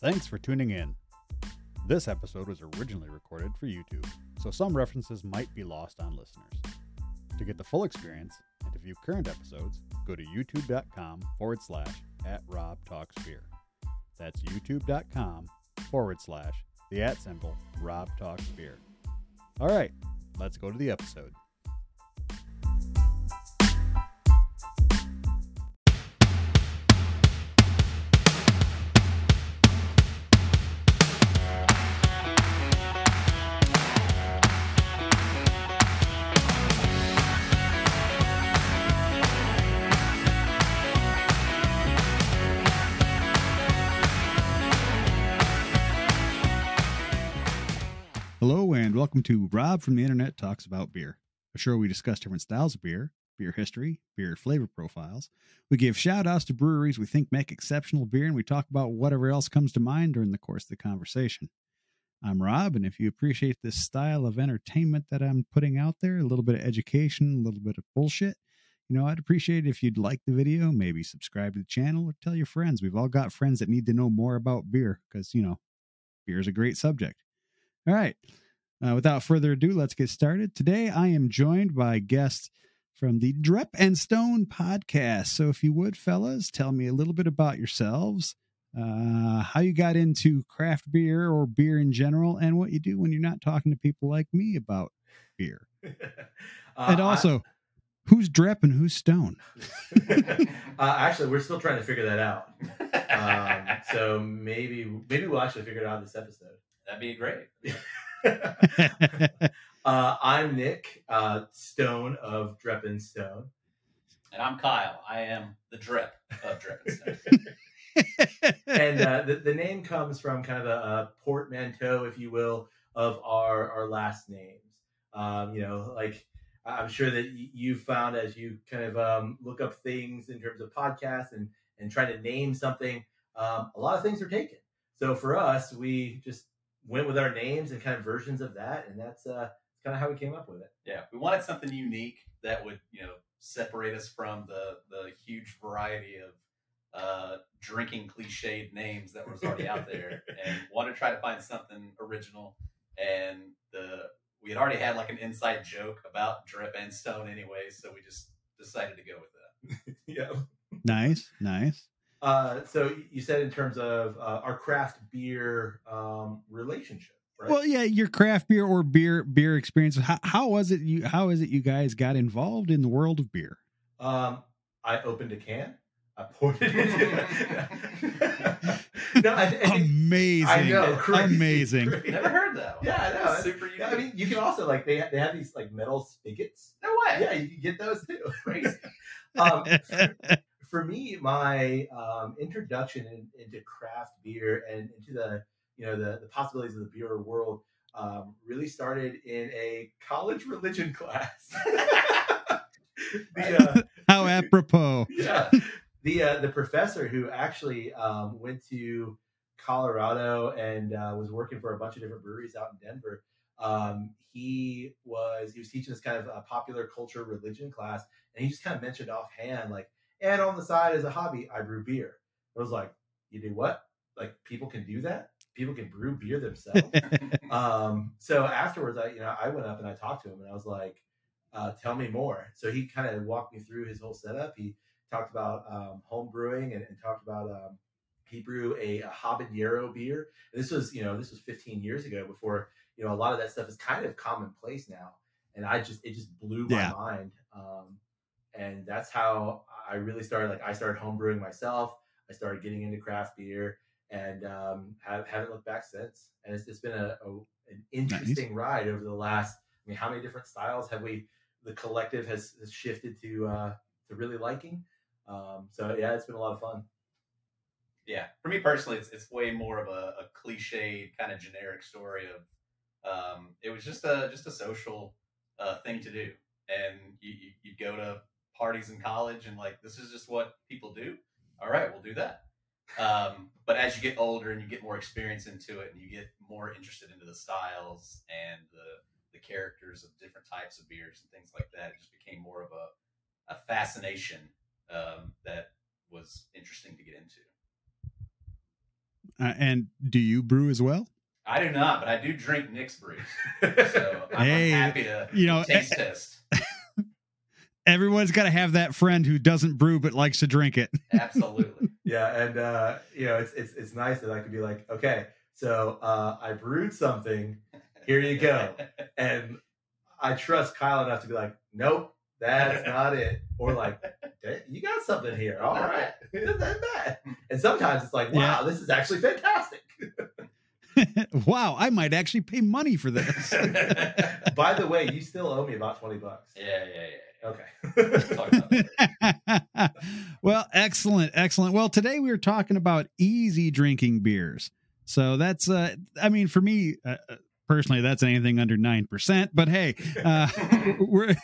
Thanks for tuning in. This episode was originally recorded for YouTube, so some references might be lost on listeners. To get the full experience and to view current episodes, go to youtube.com forward slash at Rob Talks Beer. That's youtube.com forward slash the at symbol Rob Talks Beer. All right, let's go to the episode. Welcome to Rob from the Internet Talks About Beer, a show we discuss different styles of beer, beer history, beer flavor profiles. We give shout outs to breweries we think make exceptional beer, and we talk about whatever else comes to mind during the course of the conversation. I'm Rob, and if you appreciate this style of entertainment that I'm putting out there, a little bit of education, a little bit of bullshit, you know, I'd appreciate it if you'd like the video, maybe subscribe to the channel or tell your friends. We've all got friends that need to know more about beer because, you know, beer is a great subject. All right. Uh, without further ado, let's get started. Today, I am joined by guests from the Drep and Stone podcast. So, if you would, fellas, tell me a little bit about yourselves, uh, how you got into craft beer or beer in general, and what you do when you're not talking to people like me about beer. uh, and also, who's Drep and who's Stone? uh, actually, we're still trying to figure that out. Um, so maybe maybe we'll actually figure it out this episode. That'd be great. uh, I'm Nick uh, Stone of Drep and Stone. And I'm Kyle. I am the drip of Drep and Stone. and uh, the, the name comes from kind of a, a portmanteau, if you will, of our, our last names. Um, you know, like I'm sure that you found as you kind of um, look up things in terms of podcasts and, and try to name something, um, a lot of things are taken. So for us, we just went with our names and kind of versions of that, and that's uh, kind of how we came up with it. Yeah, we wanted something unique that would, you know, separate us from the the huge variety of uh, drinking cliched names that was already out there, and wanted to try to find something original. And the we had already had like an inside joke about drip and stone anyway, so we just decided to go with that. yeah. nice, nice. Uh, so you said in terms of uh, our craft beer um, relationship, right? Well, yeah, your craft beer or beer beer experience. How, how was it? You how is it you guys got involved in the world of beer? um, I opened a can. I poured it into. no, I, I think, Amazing, I know, crazy, amazing. crazy. Never heard that. One. Yeah, I know. That's super unique. Yeah, I mean, you can also like they they have these like metal spigots. no way. Yeah, you can get those too. Crazy. um, for me, my um, introduction in, into craft beer and into the you know the, the possibilities of the beer world um, really started in a college religion class. the, uh, How apropos. yeah, the uh, the professor who actually um, went to Colorado and uh, was working for a bunch of different breweries out in Denver. Um, he was he was teaching this kind of a popular culture religion class, and he just kind of mentioned offhand like, and on the side as a hobby, I brew beer. I was like, you do what? Like people can do that? People can brew beer themselves. um, so afterwards, I you know I went up and I talked to him, and I was like, uh, tell me more. So he kind of walked me through his whole setup. He talked about um, home brewing and, and talked about um, he brew a, a habanero beer. And this was you know this was 15 years ago before you know a lot of that stuff is kind of commonplace now. And I just it just blew my Yeah. mind. Um, and that's how I really started. Like I started homebrewing myself. I started getting into craft beer and um, have, haven't looked back since. And it's, it's been a, a an interesting ride over the last. I mean, how many different styles have we? The collective has, has shifted to uh, to really liking. Um, so yeah, it's been a lot of fun. yeah, for me personally, it's, it's way more of a, a cliche kind of generic story of um, it was just a just a social uh, thing to do, and you, you you go to parties in college and like this is just what people do. All right, we'll do that. Um, but as you get older and you get more experience into it, and you get more interested into the styles and the the characters of different types of beers and things like that, it just became more of a a fascination um, that was interesting to get into. Uh, and do you brew as well? I do not, but I do drink Nick's brews. So I'm, Hey, I'm happy to you know, taste test. Everyone's got to have that friend who doesn't brew but likes to drink it. Absolutely. Yeah, and uh, you know, it's it's it's nice that I could be like, okay, so uh, I brewed something. Here you go. And I trust Kyle enough to be like, nope, that's not it. Or like, you got something here. All right, isn't that bad? And sometimes it's like, wow, this is actually fantastic. wow, I might actually pay money for this. By the way, you still owe me about twenty bucks. Yeah, yeah, yeah. Okay. Well, excellent, excellent. Well, today we were talking about easy drinking beers. So that's, uh, I mean, for me uh, uh, personally, that's anything under nine percent. But hey, uh, we're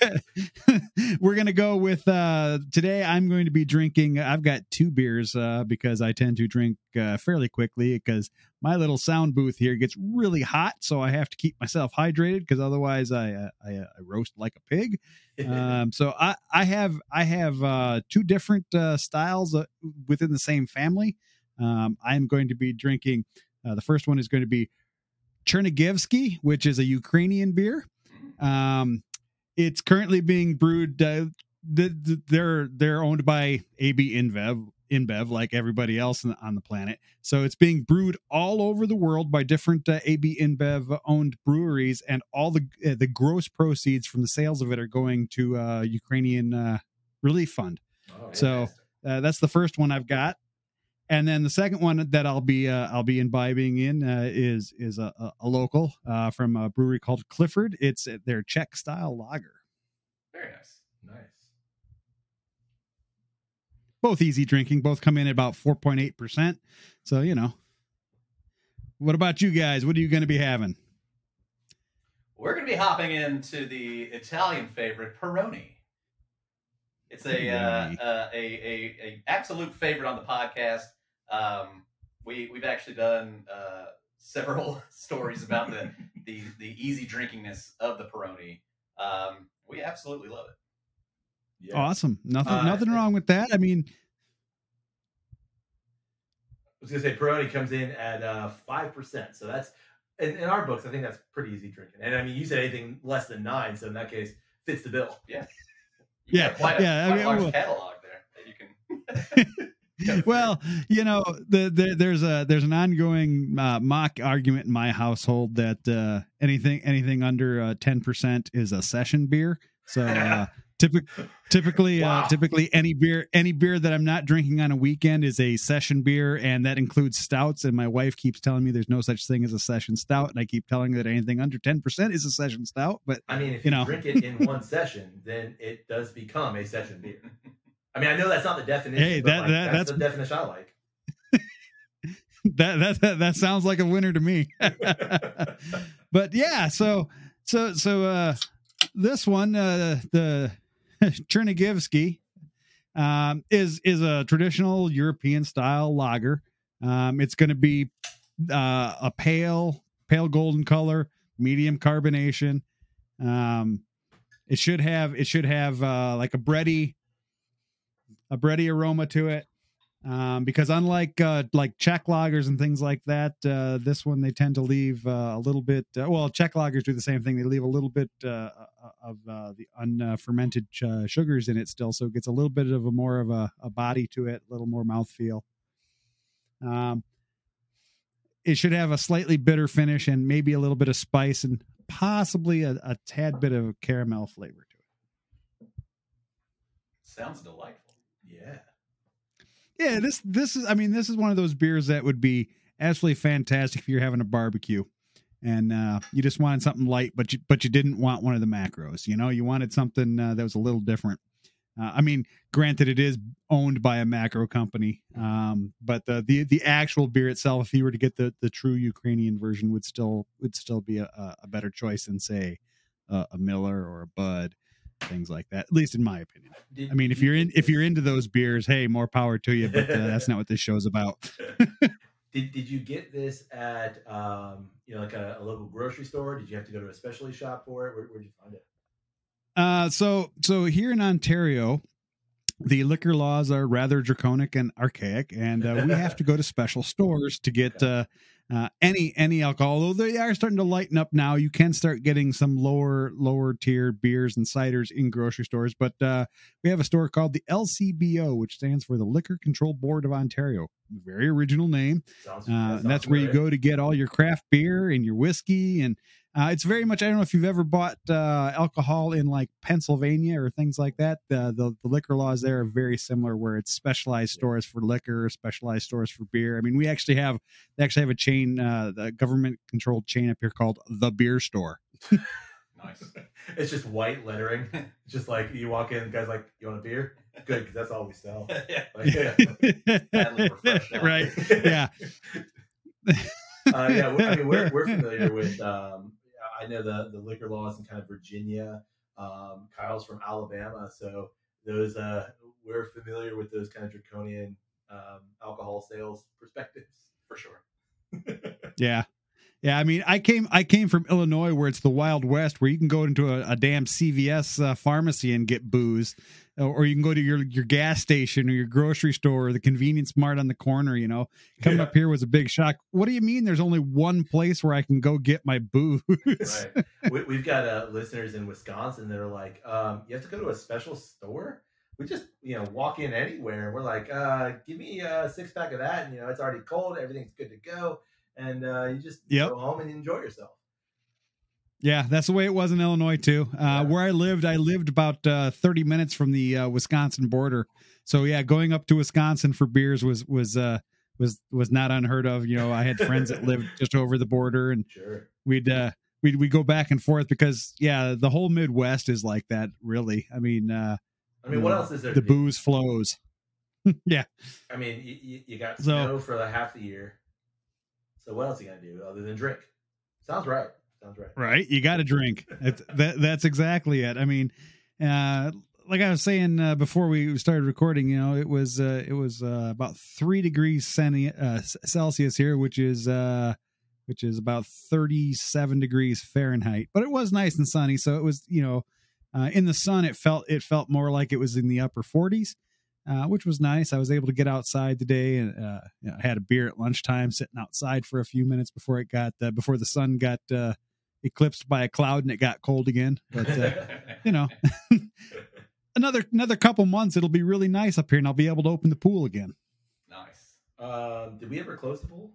we're gonna go with uh, today. I'm going to be drinking. I've got two beers uh, because I tend to drink uh, fairly quickly because my little sound booth here gets really hot, so I have to keep myself hydrated because otherwise I uh, I, uh, I roast like a pig um, so I, I have I have uh, two different uh, styles uh, within the same family. Um, I'm going to be drinking. Uh, the first one is going to be Chernigivsky, which is a Ukrainian beer. Um, it's currently being brewed. Uh, th- th- they're they're owned by AB InBev, InBev, like everybody else on the, planet. So it's being brewed all over the world by different uh, AB InBev owned breweries, and all the uh, the gross proceeds from the sales of it are going to uh, Ukrainian uh, relief fund. Oh, So-. Uh, that's the first one I've got, and then the second one that I'll be uh, I'll be imbibing in uh, is is a, a, local uh, from a brewery called Clifford. It's uh, their Czech style lager. Very nice. nice. Both easy drinking. Both come in at about four point eight percent. So you know. What about you guys? What are you going to be having? We're going to be hopping into the Italian favorite Peroni. It's a uh, uh, a, a a absolute favorite on the podcast. Um, we we've actually done uh, several stories about the, the the easy drinkingness of the Peroni. Um, we absolutely love it. Yeah. Awesome. Nothing Uh, nothing wrong with that. I mean, I was gonna say Peroni comes in at uh five percent, so that's in, in our books. I think that's pretty easy drinking. And I mean, you said anything less than nine, so in that case, fits the bill. You Yeah, quite a, yeah, I quite a mean, large well- catalog there that you can. go through. well, you know, the, the, there's a there's an ongoing uh, mock argument in my household that uh, anything anything under ten percent is a session beer. So uh, typic, typically Wow. uh, typically any beer any beer that I'm not drinking on a weekend is a session beer, and that includes stouts. And my wife keeps telling me there's no such thing as a session stout, and I keep telling her that anything under ten percent is a session stout. But I mean, if You you, know. drink it in one session, then it does become a session beer. I mean, I know that's not the definition. Hey, but that- like, that- that's, that's- the definition I like. that that that, that sounds like a winner to me. but yeah, so so so uh this one uh the Chernigivsky um is is a traditional European style lager. Um it's going to be uh a pale pale golden color, medium carbonation. Um it should have it should have uh like a bready a bready aroma to it um, because unlike uh, like Czech lagers and things like that, uh, this one they tend to leave uh, a little bit. Uh, well, Czech lagers do the same thing; they leave a little bit uh, of uh, the unfermented sugars in it still, so it gets a little bit of a more of a, a body to it, a little more mouthfeel. Um, it should have a slightly bitter finish and maybe a little bit of spice and possibly a, a tad bit of caramel flavor to it. Sounds delightful. Yeah. Yeah, this this is I mean this is one of those beers that would be absolutely fantastic if you're having a barbecue and uh, you just wanted something light, but you but you didn't want one of the macros. You know, you wanted something uh, that was a little different. Uh, I mean, granted, it is owned by a macro company, um, but the, the the actual beer itself, if you were to get the the true Ukrainian version, would still would still be a, a better choice than say a, a Miller or a Bud, things like that. At least in my opinion. Did I mean, if you you're in if you're into those beers, hey, more power to you. But uh, that's not what this show's about. Did, did you get this at um, you know like a, a local grocery store? Did you have to go to a specialty shop for it? Where, where'd you find it? Uh, so so here in Ontario, the liquor laws are rather draconic and archaic, and uh, we have to go to special stores to get uh, uh, any any alcohol. Although they are starting to lighten up now, you can start getting some lower lower tier beers and ciders in grocery stores. But uh, we have a store called the LCBO, which stands for the Liquor Control Board of Ontario. Very original name. Sounds, Uh, that and sounds that's where you go to get all your craft beer and your whiskey. And uh, it's very much, I don't know if you've ever bought uh, alcohol in like Pennsylvania or things like that. Uh, the, the liquor laws there are very similar, where it's specialized stores for liquor, specialized stores for beer. I mean, we actually have, they actually have a chain, uh, the government controlled chain up here called The Beer Store. Nice. It's just white lettering. It's just like you walk in, the guy's like, "You want a beer?" Good, because that's all we sell. yeah. Like, yeah. Badly refreshed now. right. Yeah. uh, yeah, we- I mean, we're, we're familiar with. Um, I know the the liquor laws in kind of Virginia. Um, Kyle's from Alabama, so those uh, we're familiar with those kind of draconian um, alcohol sales perspectives. For sure. Yeah. Yeah, I mean, I came I came from Illinois where it's the Wild West where you can go into a, a damn CVS uh, pharmacy and get booze or you can go to your your gas station or your grocery store or the convenience mart on the corner, you know. Coming Yeah. up here was a big shock. What do you mean there's only one place where I can go get my booze? Right. we, we've got uh, listeners in Wisconsin that are like, um, you have to go to a special store. We just, you know, walk in anywhere. We're like, uh, give me a six pack of that, and you know, it's already cold. Everything's good to go, and uh, you just Yep. go home and enjoy yourself. Yeah, that's the way it was in Illinois too. Uh, Yeah. Where I lived, I lived about uh, 30 minutes from the uh, Wisconsin border. So yeah, going up to Wisconsin for beers was was uh, was was not unheard of. You know, I had friends that lived just over the border, and Sure. we'd uh, we'd we go back and forth because yeah, the whole Midwest is like that. Really, I mean, uh, I mean, what else is there? the booze flows. yeah, I mean, you, you, got So- snow for the half the year. So what else you gonna do other than drink? Sounds right. Sounds right. right. You got to drink. That that's exactly it. I mean, uh, like I was saying uh, before we started recording, you know, it was uh, it was uh, about three degrees centi- uh, Celsius here, which is uh, which is about thirty seven degrees Fahrenheit. But it was nice and sunny, so it was you know, uh, in the sun it felt it felt more like it was in the upper forties. Uh, which was nice. I was able to get outside today, and uh, you know, I had a beer at lunchtime, sitting outside for a few minutes before it got uh, before the sun got uh, eclipsed by a cloud and it got cold again. But uh, you know, another another couple months, it'll be really nice up here, and I'll be able to open the pool again. nice. Um, did we ever close the pool?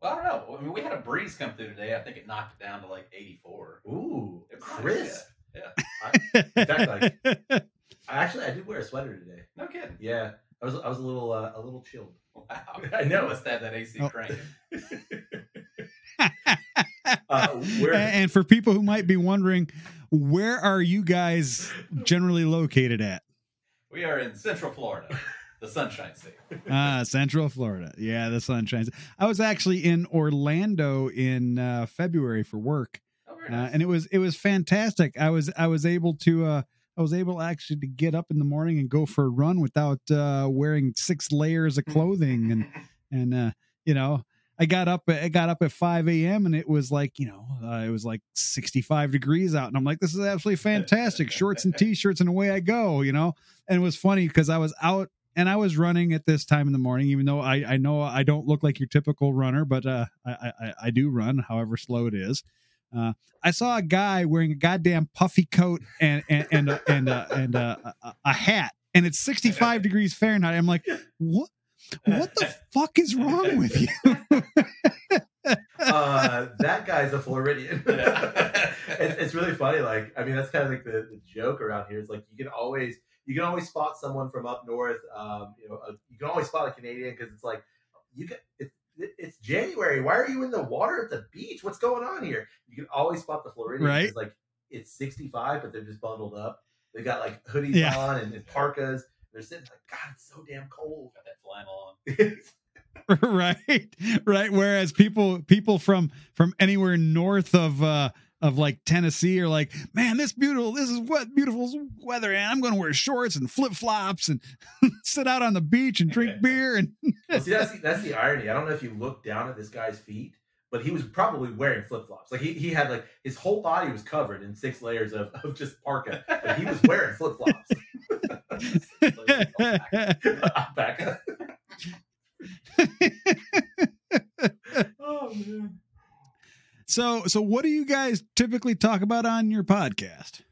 Well, I don't know. I mean, we had a breeze come through today. I think it knocked it down to like 84. Ooh, It was nice, crisp. Yeah. In fact, like I actually I did wear a sweater today. No kidding. Yeah, I was I was a little uh, a little chilled. Wow. I know. You must have that AC Oh. cranking. Uh, where and for people who might be wondering, where are you guys generally located at? We are in Central Florida, the Sunshine State. Ah, Central Florida. Yeah, the sun shines. I was actually in Orlando in uh, February for work. Oh, very uh, nice. and it was it was fantastic. I was I was able to uh, I was able actually to get up in the morning and go for a run without uh, wearing six layers of clothing and and uh, you know I got up I got up at five a.m. and it was like you know uh, it was like sixty five degrees out and I'm like this is absolutely fantastic shorts and t-shirts and away I go you know and it was funny because I was out and I was running at this time in the morning even though I I know I don't look like your typical runner but uh, I, I I do run however slow it is. Uh, I saw a guy wearing a goddamn puffy coat and and and uh, and, uh, and uh, a, a hat, and it's 65 degrees Fahrenheit. I'm like, what? What the fuck is wrong with you? uh, that guy's a Floridian. It's, it's really funny. Like, I mean, that's kind of like the, the joke around here. Is like you can always you can always spot someone from up north. Um, you know, uh, you can always spot a Canadian because it's like you can. It, it- it's January. Why are you in the water at the beach? What's going on here? You can always spot the Floridian. 'cause, Right. Like it's 65, but they're just bundled up. They got like hoodies Yeah. on and, and parkas. They're sitting like, God, it's so damn cold. Got that flannel on. right, right. Whereas people people from from anywhere north of uh of like Tennessee are like, man, this beautiful, this is what beautiful weather, and I'm going to wear shorts and flip flops and sit out on the beach and drink beer and Well, see, that's the, that's the irony. I don't know if you look down at this guy's feet, but he was probably wearing flip flops. Like he, he had like his whole body was covered in six layers of, of just parka, but he was wearing flip flops. Oh man. So, so what do you guys typically talk about on your podcast?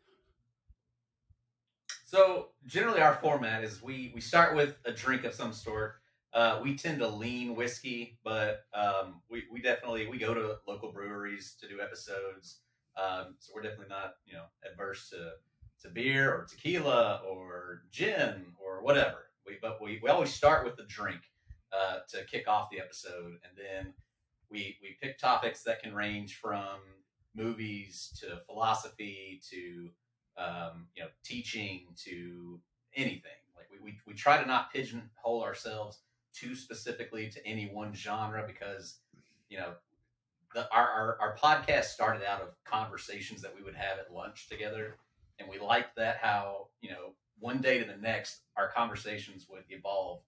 So generally, our format is we we start with a drink of some sort. Uh, we tend to lean whiskey, but um, we we definitely we go to local breweries to do episodes. Um, so we're definitely not you know adverse to to beer or tequila or gin or whatever. We but we, we always start with the drink uh, to kick off the episode, and then we we pick topics that can range from movies to philosophy to um, you know teaching to anything. Like we, we we try to not pigeonhole ourselves too specifically to any one genre because you know the, our, our our podcast started out of conversations that we would have at lunch together, and we liked that how you know one day to the next our conversations would evolve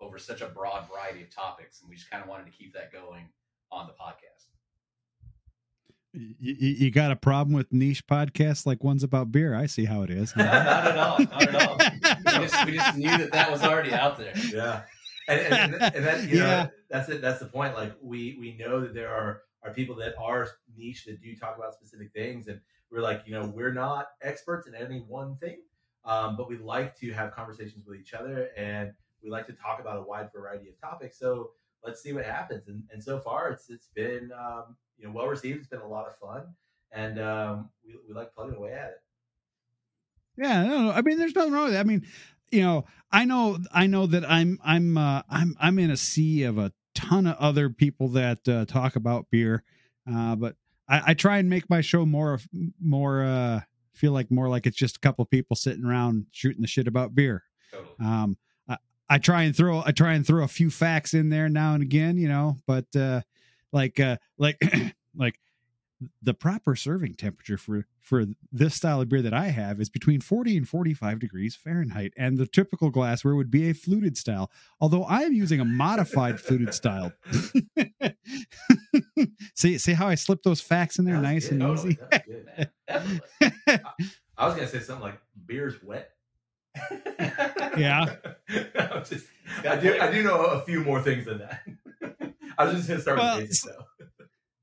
over such a broad variety of topics, and we just kind of wanted to keep that going on the podcast. You, you got a problem with niche podcasts like ones about beer? I see how it is. not, not at all. Not at all. We just, we just knew that that was already out there. Yeah. And, and, and, and that, you know, Yeah. that's it. That's the point. Like we, we know that there are, are people that are niche that do talk about specific things. And we're like, you know, we're not experts in any one thing. Um, but we like to have conversations with each other and we like to talk about a wide variety of topics. So let's see what happens. And, and so far it's, it's been, um, you know, well received. It's been a lot of fun and, um, we, we like plugging away at it. Yeah, no, no, I mean, there's nothing wrong with that. I mean, you know, I know, I know that I'm, I'm, uh, I'm, I'm in a sea of a ton of other people that uh, talk about beer, uh, but I, I try and make my show more, of more, uh, feel like more like it's just a couple people sitting around shooting the shit about beer. Totally. Um, I, I try and throw, I try and throw a few facts in there now and again, you know, but uh, like, uh, like, like the proper serving temperature for for this style of beer that I have is between 40 and 45 degrees Fahrenheit, and the typical glassware would be a fluted style. Although I am using a modified fluted style. see, see how I slipped those facts in there, nice good. and Totally. easy. That was good. Man, definitely. I was gonna say something like beer's wet. Yeah. I'm just- I do. I do know a few more things than that. I was just gonna start Well, with basics though.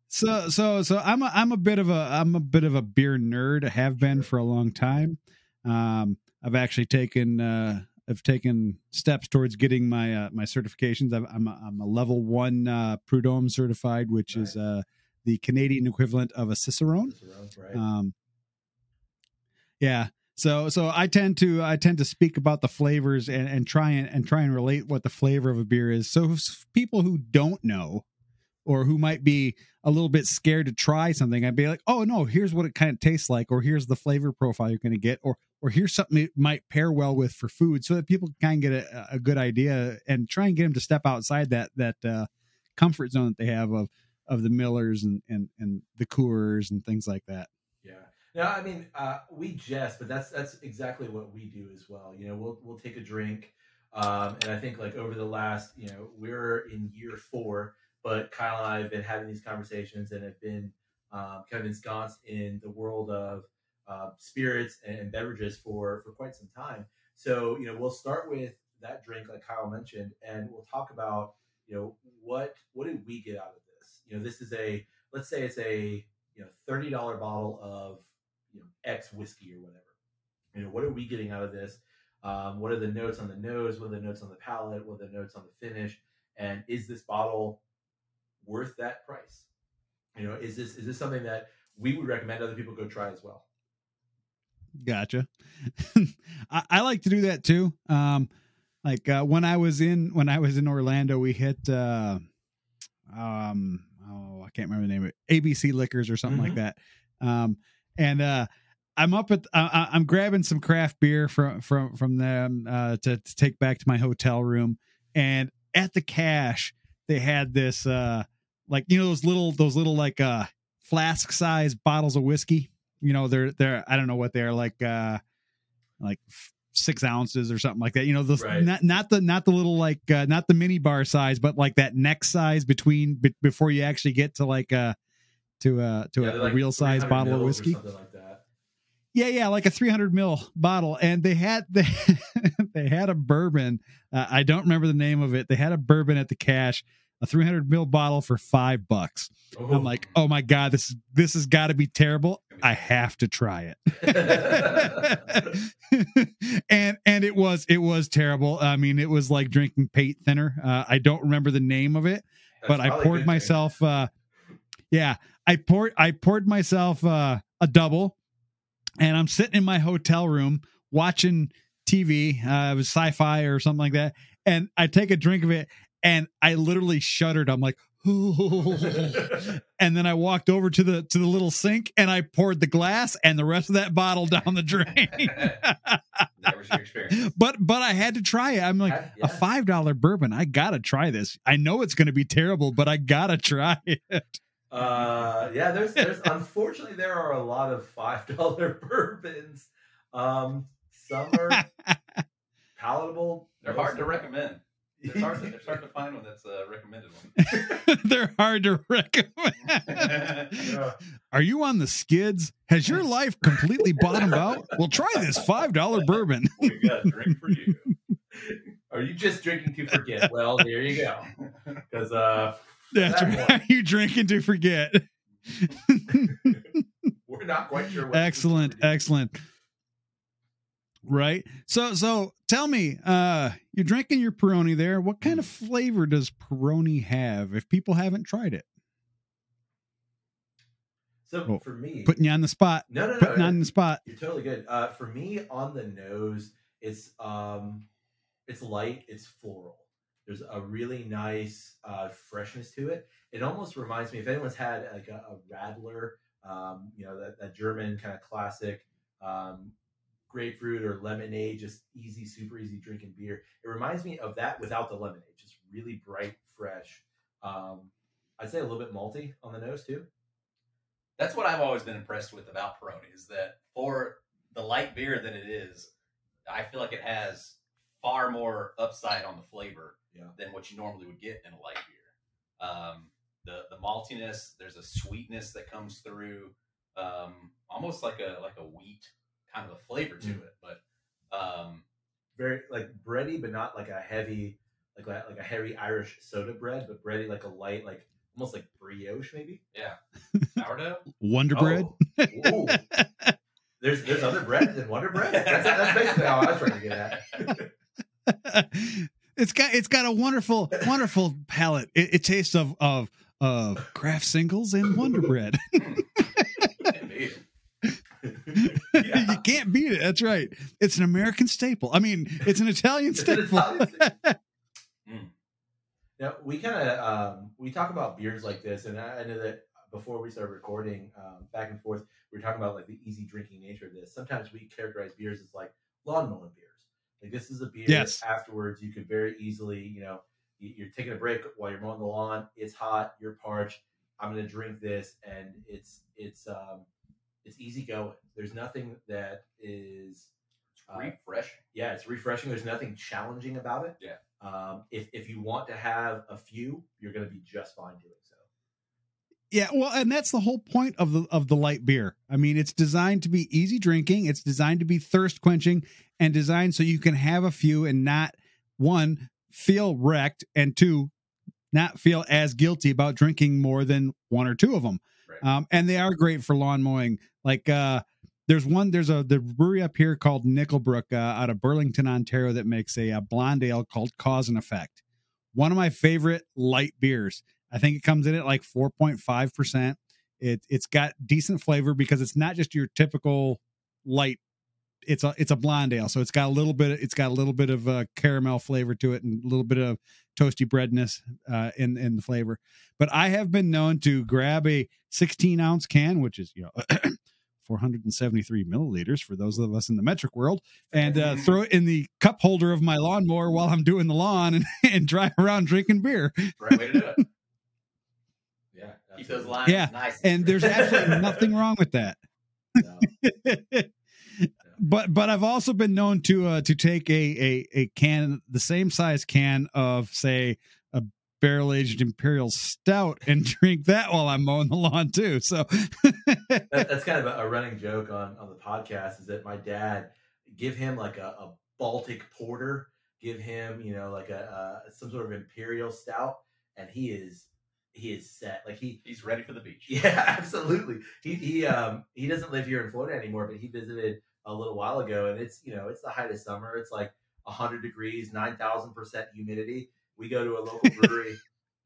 So so so I'm a I'm a bit of a I'm a bit of a beer nerd. I have been Sure. for a long time. Um, I've actually taken uh, I've taken steps towards getting my uh, my certifications. I've, I'm a, I'm a level one uh, Prud'homme certified, which is uh, the Canadian equivalent of a Cicerone. Right. Um, yeah. So so I tend to I tend to speak about the flavors and, and try and, and try and relate what the flavor of a beer is. So people who don't know or who might be a little bit scared to try something, I'd be like, oh no, here's what it kind of tastes like, or here's the flavor profile you're going to get, or or here's something it might pair well with for food, so that people can kind of get a, a good idea and try and get them to step outside that that uh, comfort zone that they have of of the Millers and and and the Coors and things like that. No, I mean, uh, we jest, but that's that's exactly what we do as well. You know, we'll we'll take a drink, um, and I think like over the last, you know, we're in year four, but Kyle and I have been having these conversations and have been um, kind of ensconced in the world of uh, spirits and beverages for for quite some time. So you know, we'll start with that drink, like Kyle mentioned, and we'll talk about you know what what did we get out of this. You know, this is a let's say it's a you know thirty dollar bottle of you know X whiskey or whatever. You know, what are we getting out of this? Um, what are the notes on the nose? What are the notes on the palate? What are the notes on the finish? And is this bottle worth that price? You know, is this is this something that we would recommend other people go try as well? Gotcha. I, I like to do that too. Um, like uh, when I was in when I was in Orlando, we hit uh, um, oh I can't remember the name of it, ABC Liquors or something like Mhm. that. Um, and uh, I'm up at uh, I'm grabbing some craft beer from from from them uh, to, to take back to my hotel room, and at the cash they had this uh, like you know those little those little like uh flask size bottles of whiskey? You know they're they're i don't know what they're like uh like six ounces or something like that. You know those Right. not not the not the little like uh, not the mini bar size but like that neck size between be, before you actually get to like uh to uh to Yeah, a, a like real size bottle of whiskey like. Yeah, yeah, like a 300 mil bottle, and they had they they had a bourbon. Uh, I don't remember the name of it. They had a bourbon at the cash, a 300 mil bottle for five bucks. I'm like, oh my god, this is this has got to be terrible. I have to try it. and and it was it was terrible. I mean, it was like drinking paint thinner. Uh, I don't remember the name of it, but I poured myself. Uh, yeah, I poured I poured myself uh, a double, and I'm sitting in my hotel room watching TV. Uh, it was sci-fi or something like that, and I take a drink of it, and I literally shuddered. I'm like, and then I walked over to the to the little sink and I poured the glass and the rest of that bottle down the drain. that was your experience. But but I had to try it. I'm like I- a yeah. five dollar bourbon. I gotta try this. I know it's gonna be terrible, but I gotta try it. Uh, yeah, there's, there's unfortunately there are a lot of five dollar bourbons. Um, some are palatable. They're hard to of them- recommend. It's hard to, it's hard to find one that's a recommended one. They're hard to recommend. Yeah. Are you on the skids? Has your life completely bottomed out? Well, try this five dollar bourbon. We've got a drink for you. Are you just drinking to forget? Well, there you go. Because uh, That's That right. You drinking to forget. we're not quite sure. What excellent, excellent. Right. So so tell me, uh, you're drinking your Peroni there. What kind of flavor does Peroni have if people haven't tried it? So Oh, for me, Putting you on the spot. no, no, no, Putting no, on the spot. You're totally good. Uh, for me, on the nose, it's um, it's light. It's floral. There's a really nice uh, freshness to it. It almost reminds me if anyone's had like a, a Radler, um, you know that, that German kind of classic um, grapefruit or lemonade, just easy, super easy drinking beer. It reminds me of that without the lemonade, just really bright, fresh. Um, I'd say a little bit malty on the nose too. That's what I've always been impressed with about Peroni is that for the light beer that it is, I feel like it has far more upside on the flavor Yeah. than what you normally would get in a light beer. Um, the the maltiness, there's a sweetness that comes through, um, almost like a like a wheat kind of a flavor to Mm. it. But um, very like bready, but not like a heavy, like a, like a heavy Irish soda bread, but bready like a light, like almost like brioche maybe. yeah, sourdough. Wonder Bread. Oh, ooh. there's there's other bread than Wonder Bread. That's, that's basically how I was trying to get at. it's got it's got a wonderful wonderful palate. It, it tastes of of of craft singles and Wonder Bread. Yeah. you can't beat it. That's right. It's an American staple. I mean, it's an Italian It's an staple. Italian staple. Mm. Now we kind of um, we talk about beers like this, and I, I know that before we started recording, um, back and forth, we were talking about like the easy drinking nature of this. Sometimes we characterize beers as like lawn mowing beers. Like this is a beer. Yes. Afterwards, you could very easily, you know, you- you're taking a break while you're mowing the lawn. It's hot. You're parched. I'm gonna drink this, and it's it's um, it's easy going. There's nothing that is uh, refreshing. yeah, it's refreshing. There's nothing challenging about it. Yeah. Um, if if you want to have a few, you're going to be just fine doing so. Yeah, well, and that's the whole point of the of the light beer. I mean, it's designed to be easy drinking, it's designed to be thirst quenching and designed so you can have a few and not one feel wrecked and two not feel as guilty about drinking more than one or two of them. Right. Um, and they are great for lawn mowing. Like uh there's one there's a the brewery up here called Nickelbrook uh, out of Burlington, Ontario that makes a, a blonde ale called Cause and Effect. One of my favorite light beers. I think it comes in at like 4.5%. It it's got decent flavor because it's not just your typical light it's a it's a blonde ale so it's got a little bit it's got a little bit of uh, caramel flavor to it and a little bit of toasty breadness uh, in in the flavor but i have been known to grab a 16 ounce can which is you know 473 milliliters for those of us in the metric world and uh, throw it in the cup holder of my lawnmower while i'm doing the lawn and, and drive around drinking beer Right way to do it. Yeah. Keep those lines Yeah, nice. and there's absolutely nothing wrong with that No. but but I've also been known to uh, to take a, a a can the same size can of say a barrel aged imperial stout and drink that while I'm mowing the lawn too. So that, that's kind of a, a, running joke on on the podcast is that my dad give him like a, a Baltic porter, give him you know like a, a some sort of imperial stout, and he is he is set. Like he he's ready for the beach. Yeah, absolutely. He he um he doesn't live here in Florida anymore, but he visited a little while ago, and it's you know it's the height of summer. It's like hundred degrees, nine thousand percent humidity. We go to a local brewery,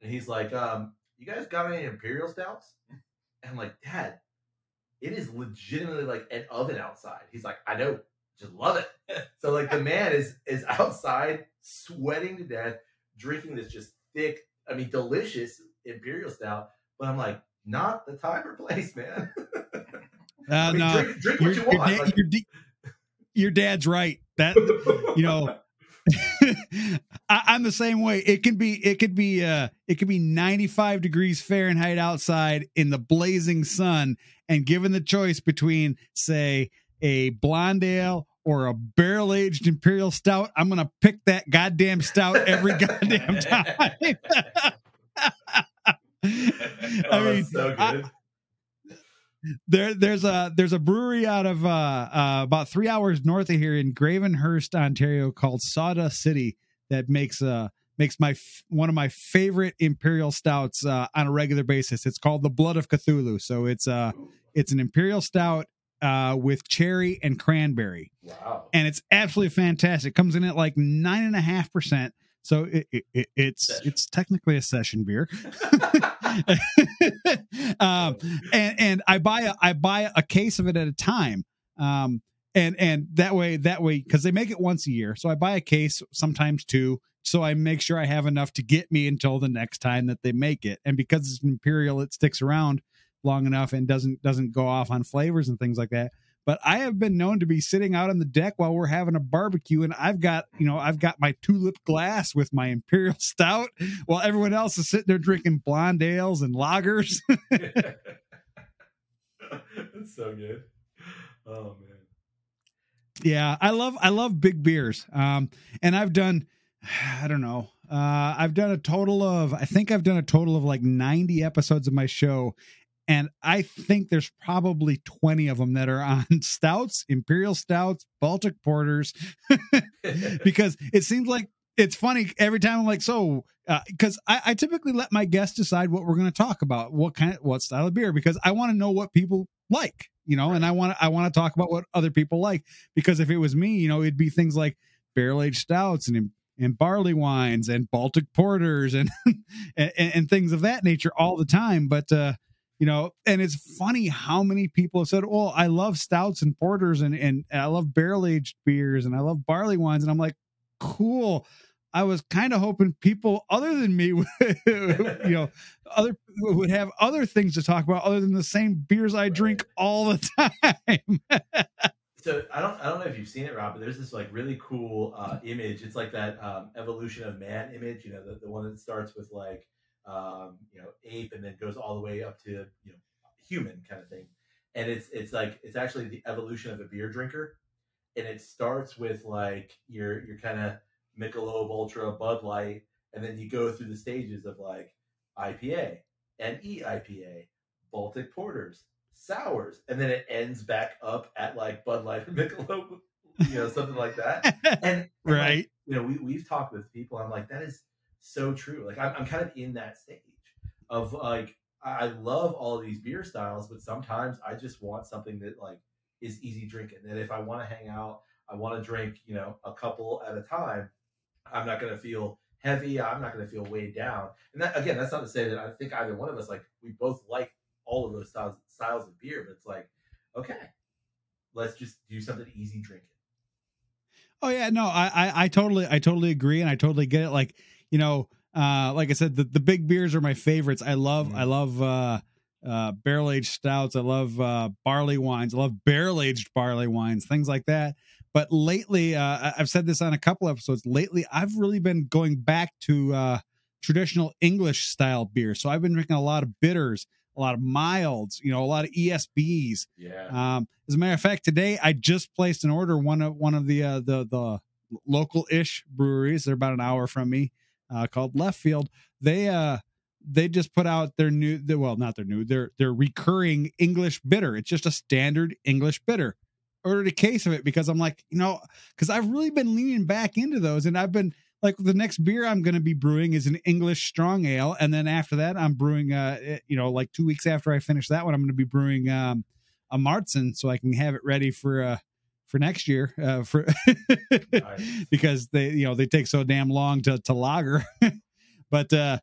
and he's like, um, "You guys got any imperial stouts?" And I'm like, "Dad, it is legitimately like an oven outside." He's like, "I know, just love it." so like the man is is outside sweating to death, drinking this just thick, I mean, delicious imperial stout. But I'm like, not the time or place, man. I mean, no, drink, drink what you want. Your, like, your, your dad's right. That you know, I, am the same way. It can be, it could be, uh, it could be 95 degrees Fahrenheit outside in the blazing sun, and given the choice between, say, a blonde ale or a barrel aged imperial stout, I'm gonna pick that goddamn stout every goddamn time. I oh, mean, so I, there there's a there's a brewery out of uh, uh, about three hours north of here in Gravenhurst, Ontario, called Sawdust City that makes uh makes my one of my favorite imperial stouts uh, on a regular basis. It's called the Blood of Cthulhu. So it's uh it's an imperial stout uh, with cherry and cranberry. Wow! And it's absolutely fantastic. Comes in at like nine and a half percent. So it, it, it's session. it's technically a session beer. um, and and I buy a I buy a case of it at a time. Um, and and that way that way because they make it once a year, so I buy a case, sometimes two. So I make sure I have enough to get me until the next time that they make it. And because it's imperial, it sticks around long enough and doesn't doesn't go off on flavors and things like that but I have been known to be sitting out on the deck while we're having a barbecue, and I've got you know I've got my tulip glass with my imperial stout, while everyone else is sitting there drinking blonde ales and lagers. That's so good. Oh man. Yeah, I love I love big beers. Um, and I've done, I don't know, uh, I've done a total of I think I've done a total of like ninety episodes of my show, and I think there's probably 20 of them that are on stouts, imperial stouts, Baltic porters, because it seems like it's funny every time I'm like, so, because uh, I, I, typically let my guests decide what we're going to talk about, what kind, of, what style of beer, because I want to know what people like, you know, right. and I want to, I want to talk about what other people like, because if it was me, you know, it'd be things like barrel aged stouts and and barley wines and Baltic porters and, and, and things of that nature all the time. But uh, you know and it's funny how many people have said oh i love stouts and porters and and i love barrel aged beers and i love barley wines. And i'm like cool. I was kind of hoping people other than me would, you know other would have other things to talk about other than the same beers i drink all the time. So I don't I don't know if you've seen it, Rob, but there's this like really cool uh, image. It's like that um, evolution of man image, you know, the, the one that starts with like um, you know, ape, and then goes all the way up to you know human kind of thing. And it's it's like it's actually the evolution of a beer drinker, and it starts with like your your kind of Michelob Ultra, Bud Light, and then you go through the stages of like IPA and EIPA, Baltic Porters, sours, and then it ends back up at like Bud Light or Michelob, you know, something like that. And, and right, like, you know, we we've talked with people. I'm like, that is so true. Like I'm, I'm kind of in that stage of like I love all these beer styles, but sometimes I just want something that like is easy drinking. That if I want to hang out, I want to drink, you know, a couple at a time. I'm not going to feel heavy. I'm not going to feel weighed down. And that again, that's not to say that I think either one of us like we both like all of those styles styles of beer, but it's like okay, let's just do something easy drinking. Oh yeah, no, I, I I totally I totally agree, and I totally get it. Like you know, uh, like I said, the, the big beers are my favorites. I love, mm. I love, uh, uh, barrel aged stouts. I love, uh, barley wines. I love barrel aged barley wines, things like that. But lately, uh, I've said this on a couple episodes. Lately, I've really been going back to, uh, traditional English style beer. So I've been drinking a lot of bitters, a lot of milds, you know, a lot of ESBs. Yeah. Um, as a matter of fact, today I just placed an order one of one of the uh, the the local ish breweries. They're about an hour from me uh, called Left Field. They uh they just put out their new well not their new their their recurring English bitter. It's just a standard English bitter. Ordered a case of it because I'm like you know because I've really been leaning back into those and I've been like the next beer I'm going to be brewing is an English strong ale, and then after that I'm brewing uh eh, you know like two weeks after I finish that one I'm going to be brewing um a Märzen so I can have it ready for uh for next year uh for Nice. because they you know they take so damn long to to lager. But uh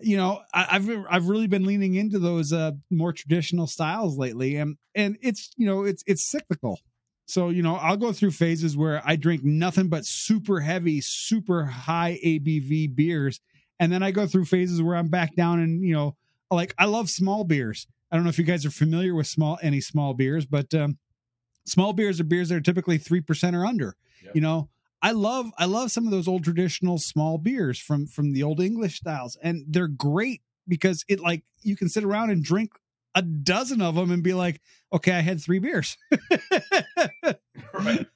you know I, i've i've really been leaning into those uh more traditional styles lately and and it's you know it's it's cyclical. So you know i'll go through phases where i drink nothing but super heavy super high abv beers and then i go through phases where i'm back down and you know like i love small beers. I don't know if you guys are familiar with small any small beers but um small beers are beers that are typically 3% or under Yep. you know i love i love some of those old traditional small beers from from the old english styles and they're great because it like you can sit around and drink a dozen of them and be like okay i had three beers right.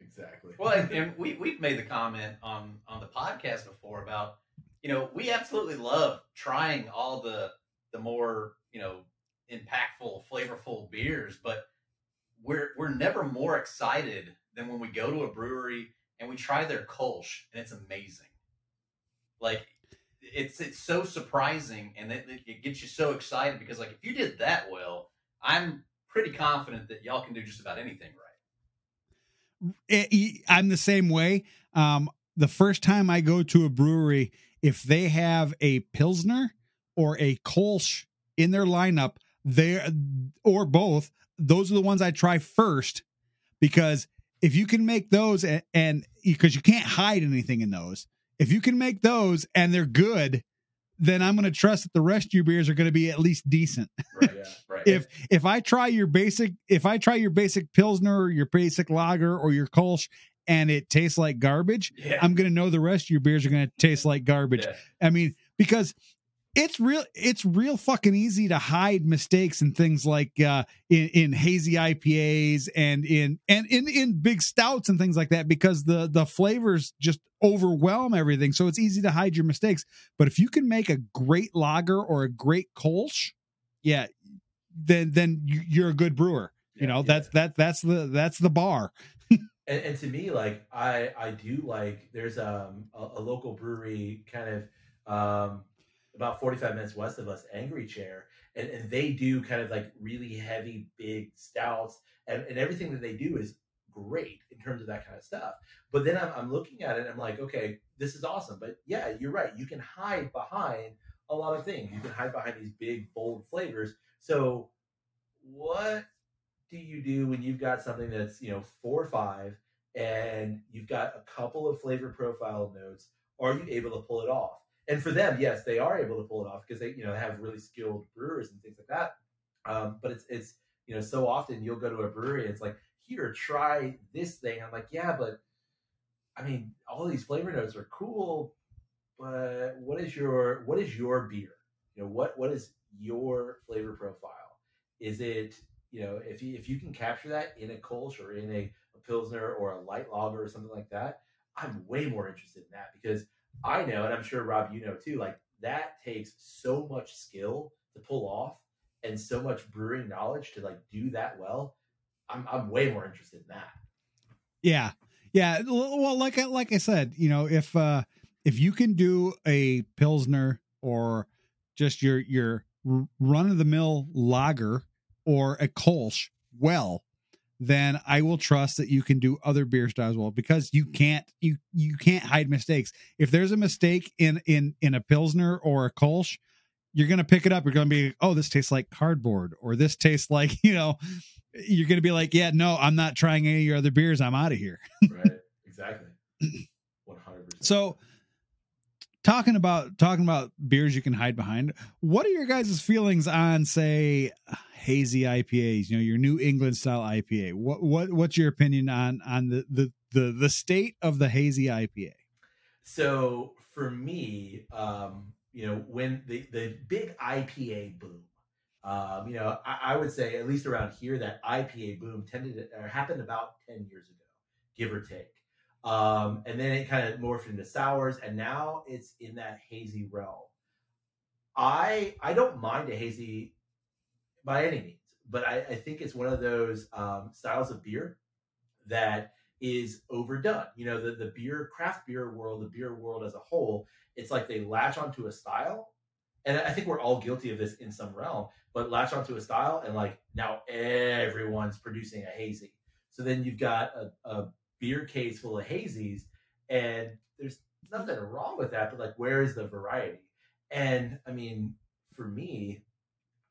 Exactly. Well, and, and we we've made the comment on on the podcast before about you know we absolutely love trying all the the more you know impactful, flavorful beers, but we're we're never more excited than when we go to a brewery and we try their Kolsch and it's amazing. Like it's it's so surprising and it, it gets you so excited because like if you did that well, I'm pretty confident that y'all can do just about anything right. it- e- I'm the same way. Um, the first time I go to a brewery, if they have a Pilsner or a Kolsch in their lineup, they or both, those are the ones I try first because if you can make those and, because you can't hide anything in those, if you can make those and they're good, then I'm going to trust that the rest of your beers are going to be at least decent Right. Yeah. Right. if if I try your basic if I try your basic pilsner or your basic lager or your Kolsch and it tastes like garbage, yeah. I'm gonna know the rest of your beers are gonna taste like garbage. Yeah. I mean, because it's real it's real fucking easy to hide mistakes and things like uh in, in hazy IPAs and in and in in big stouts and things like that because the the flavors just overwhelm everything. So it's easy to hide your mistakes. But if you can make a great lager or a great Kolsch, yeah, then then you- you're a good brewer. You Yeah, know, yeah. that's that that's the that's the bar. and, and to me like i i do like there's um a, a local brewery kind of um about 45 minutes west of us angry chair and, and they do kind of like really heavy big stouts and, and everything that they do is great in terms of that kind of stuff. But then I'm, I'm looking at it and i'm like okay this is awesome. But yeah you're right you can hide behind a lot of things. You can hide behind these big bold flavors. So what do you do when you've got something that's you know four or five and you've got a couple of flavor profile notes? Are you able to pull it off and for them yes they are able to pull it off because they you know have really skilled brewers and things like that. Um, but it's it's you know so often you'll go to a brewery and it's like here try this thing. I'm like yeah but i mean all these flavor notes are cool but what is your what is your beer? You know what what is your flavor profile? Is it you know if you if you can capture that in a Kolsch or in a, a pilsner or a light lager or something like that i'm way more interested in that because i know and i'm sure rob you know too like that takes so much skill to pull off and so much brewing knowledge to like do that well i'm, I'm way more interested in that Yeah. Yeah. Well, like I like I said, you know, if uh if you can do a Pilsner or just your your run of the mill lager or a Kolsch well, then I will trust that you can do other beer styles well because you can't you you can't hide mistakes. If there's a mistake in in in a Pilsner or a Kolsch, you're gonna pick it up. You're gonna be, oh, this tastes like cardboard, or this tastes like, you know, you're gonna be like, yeah, no, I'm not trying any of your other beers. I'm out of here. right exactly 100% So talking about talking about beers you can hide behind, what are your guys' feelings on say hazy IPAs, you know, your New England style IPA? What what what's your opinion on on the the the, the state of the hazy IPA? So for me, um, you know, when the the big IPA boom, um, you know, I, I would say at least around here that IPA boom tended to, or happened about ten years ago, give or take. Um, and then it kind of morphed into sours, and now it's in that hazy realm. I I don't mind a hazy by any means, but I, I think it's one of those um, styles of beer that is overdone. You know, the the beer craft beer world, the beer world as a whole, it's like they latch onto a style, and I think we're all guilty of this in some realm. But latch onto a style, and like now everyone's producing a hazy. So then you've got a, a beer case full of hazies, and there's nothing wrong with that. But like, where is the variety? And I mean, for me,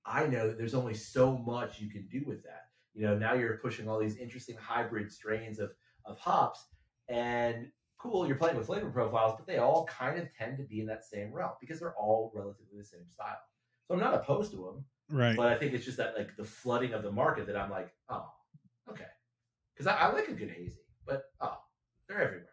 I know that there's only so much you can do with that. You know, now you're pushing all these interesting hybrid strains of of hops, and cool, you're playing with flavor profiles, but they all kind of tend to be in that same realm because they're all relatively the same style. So I'm not opposed to them, Right. but I think it's just that like the flooding of the market that I'm like, oh, okay, because I, I like a good hazy, but oh, they're everywhere.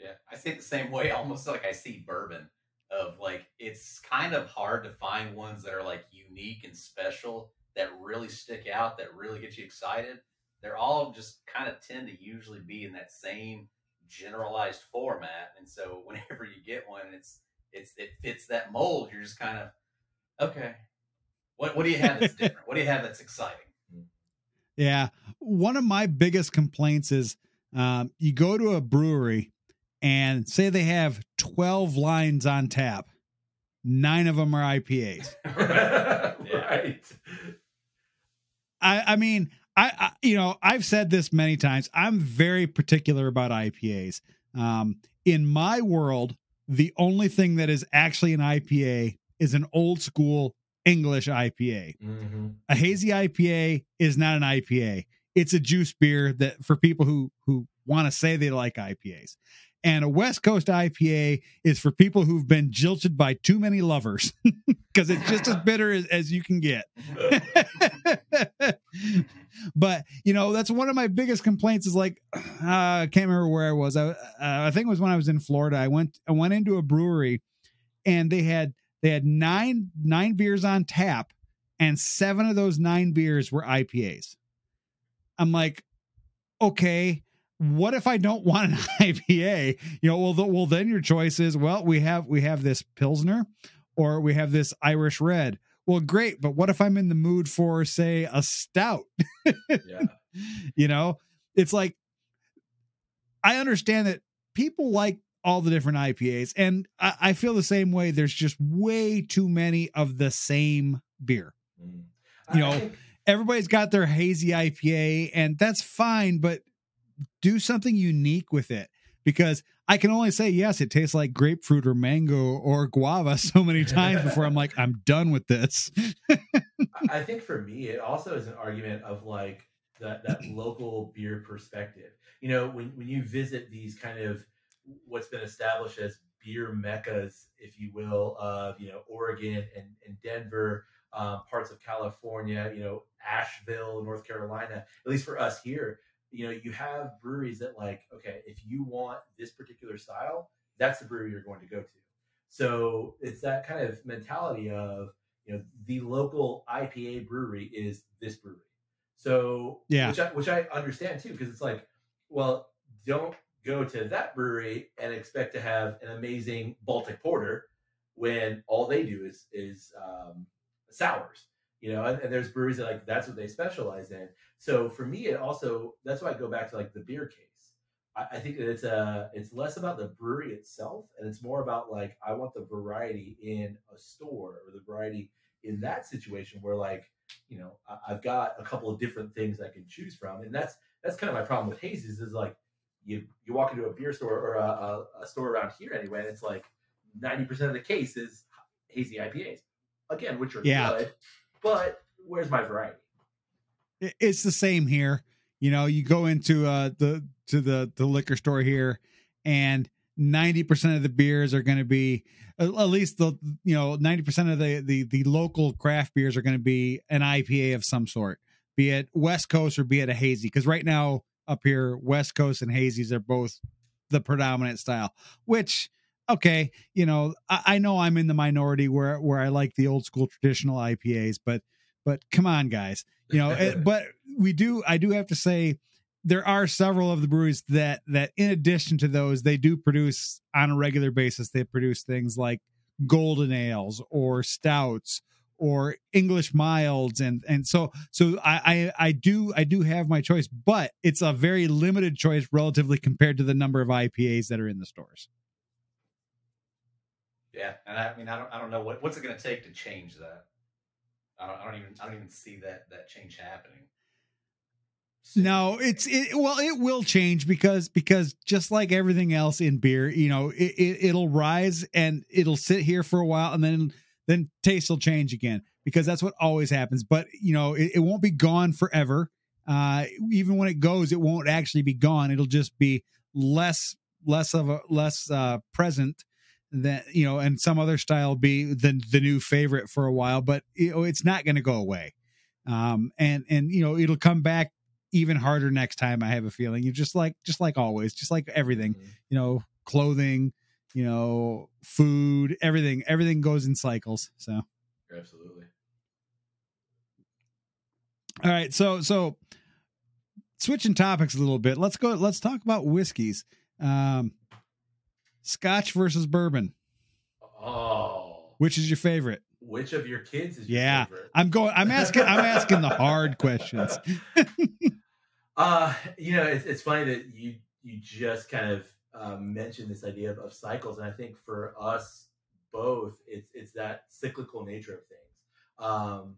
Yeah, I see it the same way. Almost like I see bourbon. Of like, it's kind of hard to find ones that are like unique and special that really stick out, that really get you excited. They're all just kind of tend to usually be in that same generalized format, and so whenever you get one, it's it's it fits that mold. You're just kind of okay. What what do you have that's different? what do you have that's exciting? Yeah. One of my biggest complaints is um, you go to a brewery and say they have 12 lines on tap, nine of them are IPAs. right. I, I mean, I, I, you know, I've said this many times. I'm very particular about IPAs. Um, in my world, the only thing that is actually an IPA is an old school English IPA. Mm-hmm. a hazy IPA is not an IPA. It's a juice beer that for people who who want to say they like IPAs. And a West Coast IPA is for people who've been jilted by too many lovers because it's just as bitter as, as you can get. but you know that's one of my biggest complaints is like uh, I can't remember where I was. I uh, I think it was when I was in Florida. I went I went into a brewery and they had they had nine nine beers on tap and seven of those nine beers were IPAs. I'm like, okay, what if I don't want an IPA? You know, well, th- well, then your choice is, well, we have we have this pilsner, or we have this Irish red. Well, great, but what if I'm in the mood for, say, a stout? Yeah. you know, it's like I understand that people like all the different IPAs, and I, I feel the same way. There's just way too many of the same beer. Mm. You I know, everybody's got their hazy IPA, and that's fine, but do something unique with it because I can only say yes, it tastes like grapefruit or mango or guava so many times before I'm like, I'm done with this. I- think for me, it also is an argument of like that that local beer perspective. You know, when when you visit these kind of what's been established as beer meccas, if you will, of you know Oregon and, and Denver, um, parts of California, you know Asheville, North Carolina. At least for us here, you know, you have breweries that like, okay, if you want this particular style, that's the brewery you're going to go to. So it's that kind of mentality of you know the local IPA brewery is this brewery. So Yeah. which I, which I understand too because it's like, well, don't go to that brewery and expect to have an amazing Baltic porter when all they do is is um, sours. You know, and, and there's breweries that like that's what they specialize in. So for me, it also that's why I go back to like the beer case. I, I think that it's a it's less about the brewery itself and it's more about like I want the variety in a store or the variety in that situation where like you know I, I've got a couple of different things I can choose from and that's that's kind of my problem with hazes is like you you walk into a beer store or a, a, a store around here anyway and it's like 90% of the case is hazy IPAs again which are Yeah. good but where's my variety It's the same here. You know, you go into uh the to the the liquor store here and 90% of the beers are going to be at least the you know 90% of the the the local craft beers are going to be an IPA of some sort be it west coast or be it a hazy cuz right now up here west coast and hazies are both the predominant style which okay you know I, I know i'm in the minority where where i like the old school traditional ipas but but come on guys you know it, eh, but we do i do have to say there are several of the breweries that that in addition to those they do produce on a regular basis they produce things like golden ales or stouts or english milds and and so so I, I i do i do have my choice but it's a very limited choice relatively compared to the number of ipas that are in the stores Yeah, and I mean, I don't, I don't know what what's it going to take to change that. I don't, I don't even, I don't even see that that change happening. No, it's it, well, it will change because because just like everything else in beer, you know, it, it it'll rise and it'll sit here for a while and then then taste will change again because that's what always happens. But you know, it, it won't be gone forever. Uh, even when it goes, it won't actually be gone. It'll just be less less of a less uh, present than you know, and some other style be the the new favorite for a while. But you know, it's not going to go away. Um, and and you know, it'll come back even harder next time. I have a feeling you just like just like always, just like everything, Mhm. you know, clothing, you know, food, everything, everything goes in cycles. So, Absolutely. all right, so so switching topics a little bit. Let's go. Let's talk about whiskeys. Um, Scotch versus bourbon. Oh, Which is your favorite? which of your kids is your Yeah, favorite? I'm going. I'm asking. I'm asking the hard questions. Uh, you know, it's, it's funny that you you just kind of um, mentioned this idea of, of cycles, and I think for us both, it's it's that cyclical nature of things. Um,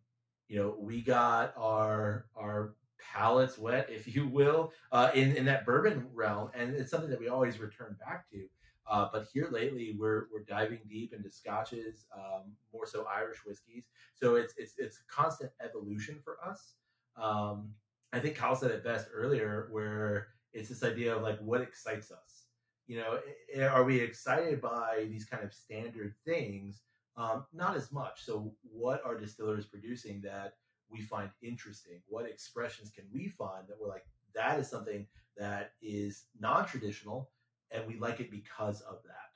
you know, we got our our palates wet, if you will, uh, in in that bourbon realm, and it's something that we always return back to. Uh, but here lately, we're we're diving deep into scotches, um, more so Irish whiskeys. So it's it's it's constant evolution for us. Um, I think Kyle said it best earlier, where it's this idea of like what excites us. You know, are we excited by these kind of standard things? Um, not as much. So, what are distillers producing that we find interesting? What expressions can we find that we're like, that is something that is non traditional and we like it because of that?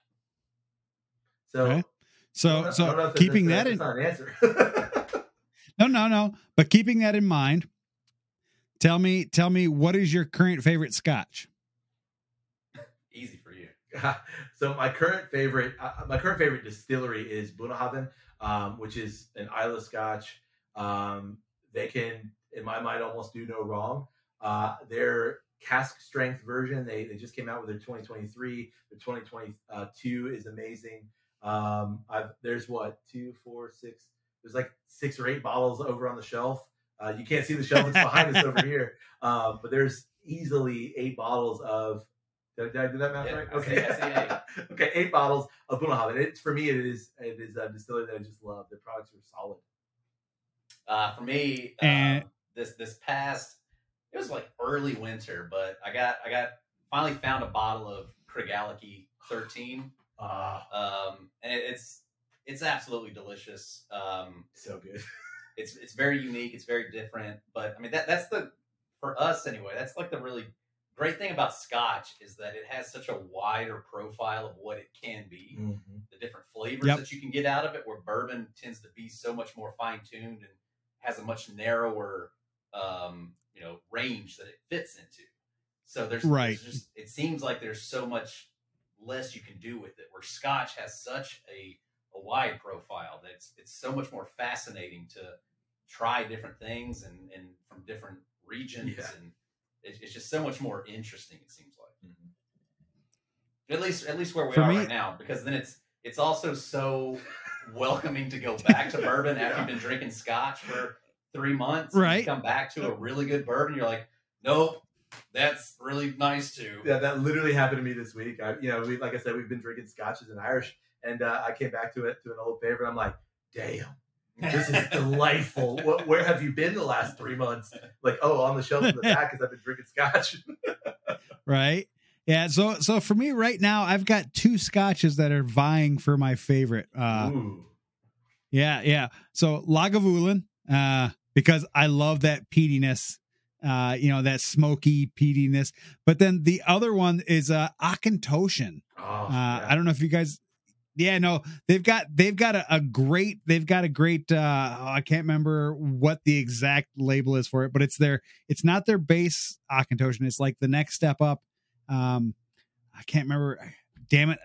So, Okay. So know- so don't know if keeping that in an answer. no no no, but keeping that in mind. Tell me tell me what is your current favorite Scotch? Easy for you. so my current favorite, uh, my current favorite distillery is Bunnahabhain, um, which is an Islay Scotch. Um, they can, in my mind, almost do no wrong. Uh, their cask strength version, they they just came out with their 2023. The 2022 is amazing. Um, I've, there's what two, four, six. There's like six or eight bottles over on the shelf. Uh, you can't see the shelf; it's behind us over here. Um, but there's easily eight bottles of. Did, did I do that math Yeah, right? I see- okay, eight bottles of Bunnahabhain. It's for me. It is it is a distillery that I just love. The products are solid. Uh, for me, And- um, this this past it was like early winter, but I got I got finally found a bottle of Craigellachie 13, Ah, um, and it, it's it's absolutely delicious. Um, so good. it's it's very unique. It's very different. But I mean that that's the for us anyway. That's like the really great thing about Scotch is that it has such a wider profile of what it can be, the different flavors Yep. that you can get out of it. Where bourbon tends to be so much more fine tuned and has a much narrower, um, you know, range that it fits into. So there's, Right. there's just it seems like there's so much less you can do with it. Where Scotch has such a a wide profile that it's it's so much more fascinating to try different things and and from different regions Yeah. and it's, it's just so much more interesting it seems like Mhm. at least at least where we For are me- right now because then it's it's also so welcoming to go back to bourbon after you've been drinking scotch for three months and you Right. come back to a really good bourbon you're like nope that's really nice too Yeah, that literally happened to me this week. I, you know, we like I said, we've been drinking scotches and Irish, and uh, I came back to it to an old favorite. I'm like, damn, this is delightful. what, where have you been the last three months? Like, oh, on the shelf in the back because I've been drinking scotch. right? Yeah. So so for me right now, I've got two scotches that are vying for my favorite. Uh, Ooh, yeah, yeah. So Lagavulin, uh, because I love that peatiness, uh, you know, that smoky peatiness. But then the other one is uh Auchentoshan. oh, Uh, yeah. I don't know if you guys Yeah, no, they've got they've got a, a great they've got a great uh I can't remember what the exact label is for it, but it's their it's not their base Auchentoshan, it's like the next step up. Um I can't remember damn it.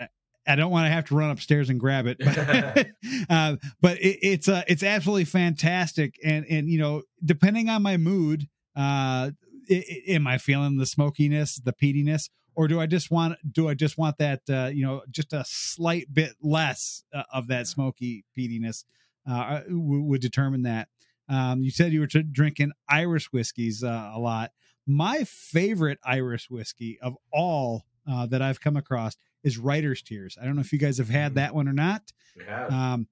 I don't want to have to run upstairs and grab it, but, uh, but it, it's uh, it's absolutely fantastic. And and you know, depending on my mood, uh, it, it, am I feeling the smokiness, the peatiness, or do I just want do I just want that uh, you know just a slight bit less uh, of that smoky peatiness uh, w- would determine that. Um, you said you were t- drinking Irish whiskeys uh, a lot. My favorite Irish whiskey of all uh, that I've come across is Writer's Tears. I don't know if you guys have had Mhm. that one or not. Have. Um,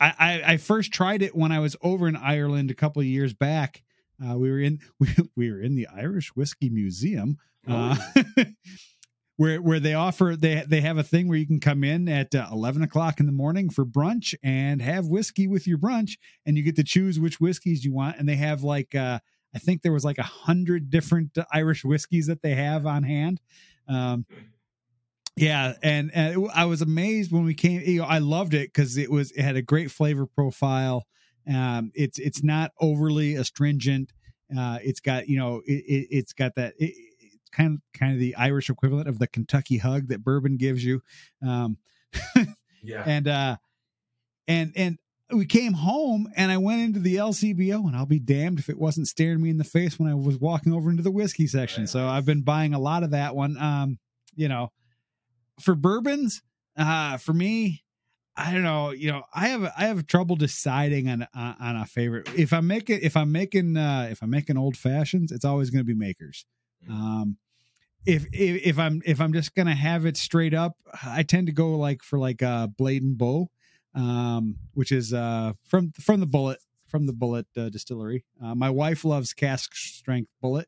I, I, I first tried it when I was over in Ireland a couple of years back. Uh, we were in we, we were in the Irish Whiskey Museum, uh, where where they offer they they have a thing where you can come in at uh, eleven o'clock in the morning for brunch and have whiskey with your brunch, and you get to choose which whiskeys you want, and they have like uh, I think there was like a hundred different Irish whiskeys that they have on hand. Um, yeah, and, and it- I was amazed when we came. You know, I loved it because it was it had a great flavor profile. Um, it's it's not overly astringent. Uh, it's got you know it, it it's got that it, it's kind of kind of the Irish equivalent of the Kentucky hug that bourbon gives you. Um, yeah. and uh, and and we came home and I went into the LCBO and I'll be damned if it wasn't staring me in the face when I was walking over into the whiskey section. Right. So I've been buying a lot of that one. Um, you know, for bourbons, uh, for me, I don't know. You know, I have I have trouble deciding on on, on a favorite. If I'm making if I'm making uh, if I'm making old fashions, it's always going to be makers. Mhm. Um, if, if if I'm if I'm just gonna have it straight up, I tend to go like for like uh Blade and Bow, um, which is uh from from the Bulleit from the Bulleit uh, distillery. Uh, my wife loves cask strength Bulleit,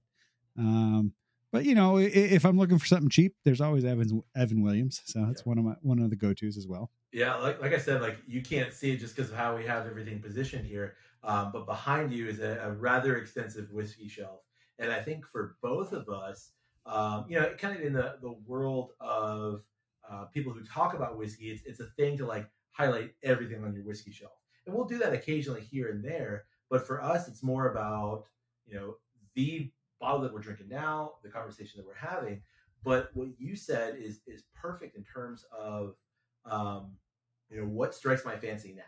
um, but you know if I'm looking for something cheap, there's always Evan Evan Williams, so that's Yeah. one of my one of the go tos as well. Yeah, like like I said, like you can't see it just because of how we have everything positioned here. Um, but behind you is a, a rather extensive whiskey shelf, and I think for both of us, um, you know, kind of in the the world of uh, people who talk about whiskey, it's it's a thing to like highlight everything on your whiskey shelf, and we'll do that occasionally here and there. But for us, it's more about you know the bottle that we're drinking now, the conversation that we're having. But what you said is is perfect in terms of um, you know what strikes my fancy now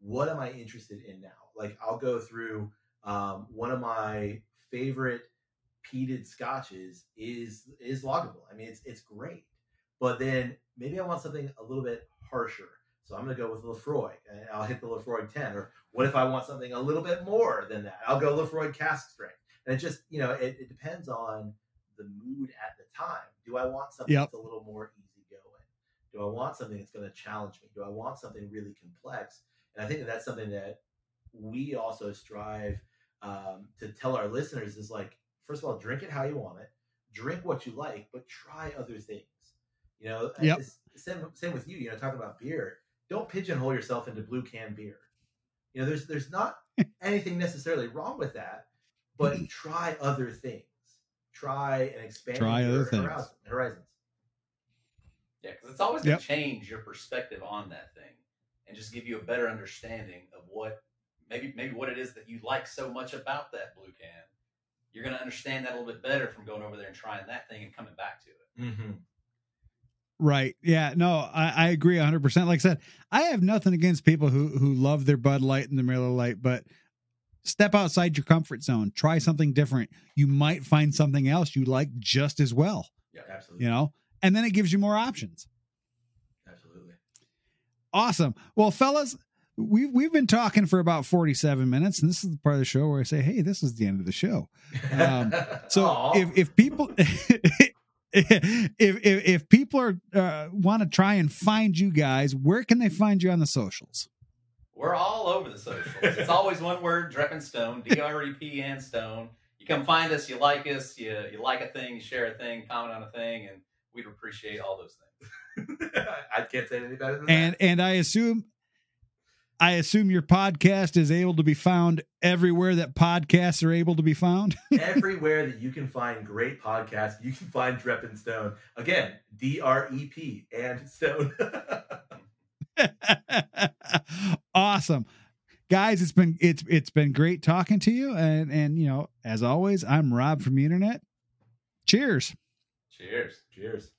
what am i interested in now like i'll go through um, one of my favorite peated scotches is is Lagavulin. i mean it's it's great but then maybe i want something a little bit harsher so i'm going to go with Laphroaig and i'll hit the Laphroaig 10 or what if i want something a little bit more than that i'll go Laphroaig cask strength and it just you know it, it depends on the mood at the time do i want something Yep. that's a little more easygoing do I want something that's going to challenge me? Do I want something really complex? And I think that that's something that we also strive um, to tell our listeners is like, first of all, drink it how you want it, drink what you like, but try other things. You know, Yep. same, same with you. You know, talking about beer, don't pigeonhole yourself into blue can beer. You know, there's there's not anything necessarily wrong with that, but try other things. Try and expand Try your other things. horizon- horizons. Yeah, because it's always going Yep. to change your perspective on that thing, and just give you a better understanding of what maybe maybe what it is that you like so much about that blue can. You're going to understand that a little bit better from going over there and trying that thing and coming back to it. Mm-hmm. Right. Yeah. No, I, I agree 100%. Like I said, I have nothing against people who, who love their Bud Light and the Miller Lite, but step outside your comfort zone. Try something different. You might find something else you like just as well, Yeah, absolutely. you know? And then it gives you more options. Absolutely. Awesome. Well, fellas, we've, we've been talking for about 47 minutes, and this is the part of the show where I say, hey, this is the end of the show. Um, So if, if people. If, if if people are uh, want to try and find you guys, where can they find you on the socials? We're all over the socials. It's always one word: Dreppen Stone, D R E P N Stone. You come find us, you like us, you you like a thing, you share a thing, comment on a thing, and we'd appreciate all those things. I can't say it any better than that. And and I assume I assume your podcast is able to be found everywhere that podcasts are able to be found. Everywhere that you can find great podcasts, you can find Drep and Stone. Again, D R E P and Stone. awesome. Guys, it's been it's it's been great talking to you. And and you know, as always, I'm Rob from the internet. Cheers. Cheers. Cheers.